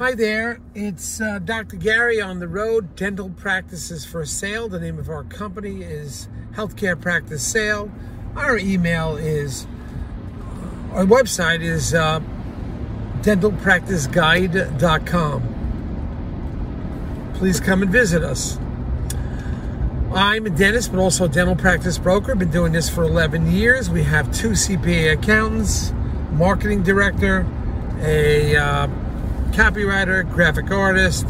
Hi there, it's uh, Dr. Gary on the road. Dental practices for sale. The name of our company is Healthcare Practice Sale. Our email is, uh, our website is uh, dentalpracticeguide.com. Please come and visit us. I'm a dentist, but also a dental practice broker. Been doing this for 11 years. We have two CPA accountants, marketing director, a uh, copywriter, graphic artist,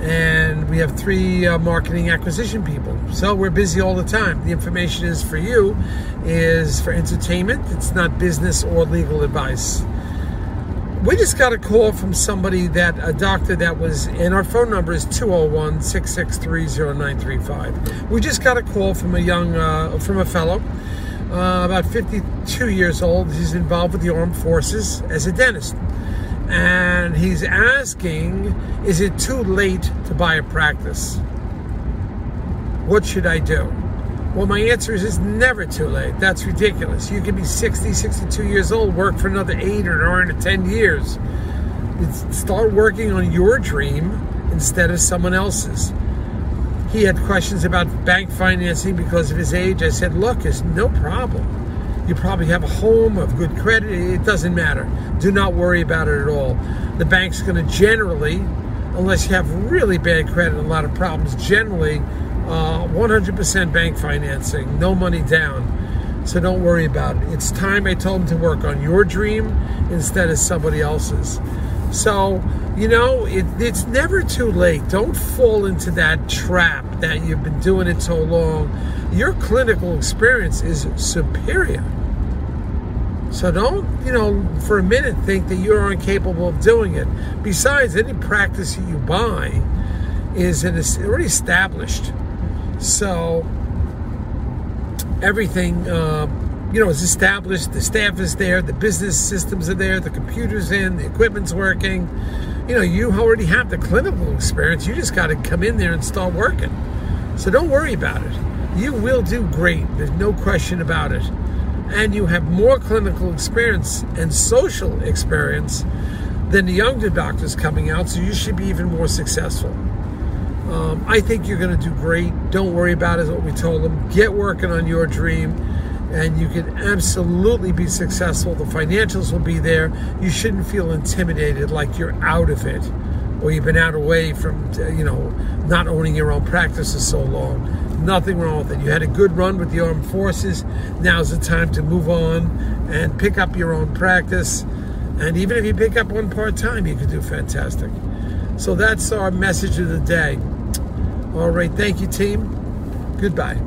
and we have three uh, marketing acquisition people. So we're busy all the time. The information is for you, is for entertainment. It's not business or legal advice. We just got a call from somebody that a doctor that was, and our phone number is 201 663 0935. We just got a call from a young, uh, from a fellow, uh, about 52 years old. He's involved with the armed forces as a dentist and he's asking, is it too late to buy a practice? What should I do? Well, my answer is it's never too late. That's ridiculous. You can be 60, 62 years old, work for another eight or nine or 10 years. Start working on your dream instead of someone else's. He had questions about bank financing because of his age. I said, look, it's no problem you probably have a home of good credit. It doesn't matter. Do not worry about it at all. The bank's going to generally, unless you have really bad credit and a lot of problems, generally uh, 100% bank financing, no money down. So don't worry about it. It's time I told him to work on your dream instead of somebody else's. So, you know, it, it's never too late. Don't fall into that trap that you've been doing it so long. Your clinical experience is superior. So don't, you know, for a minute think that you're incapable of doing it. Besides, any practice that you buy is already established. So everything, uh, you know, is established. The staff is there, the business systems are there, the computer's in, the equipment's working. You know, you already have the clinical experience. You just got to come in there and start working. So don't worry about it. You will do great. There's no question about it and you have more clinical experience and social experience than the younger doctors coming out, so you should be even more successful. Um, I think you're going to do great. Don't worry about it, is what we told them. Get working on your dream, and you can absolutely be successful. The financials will be there. You shouldn't feel intimidated like you're out of it or you've been out away from, you know, not owning your own practice for so long. Nothing wrong with it. You had a good run with the armed forces. Now's the time to move on and pick up your own practice. And even if you pick up one part time, you could do fantastic. So that's our message of the day. All right. Thank you, team. Goodbye.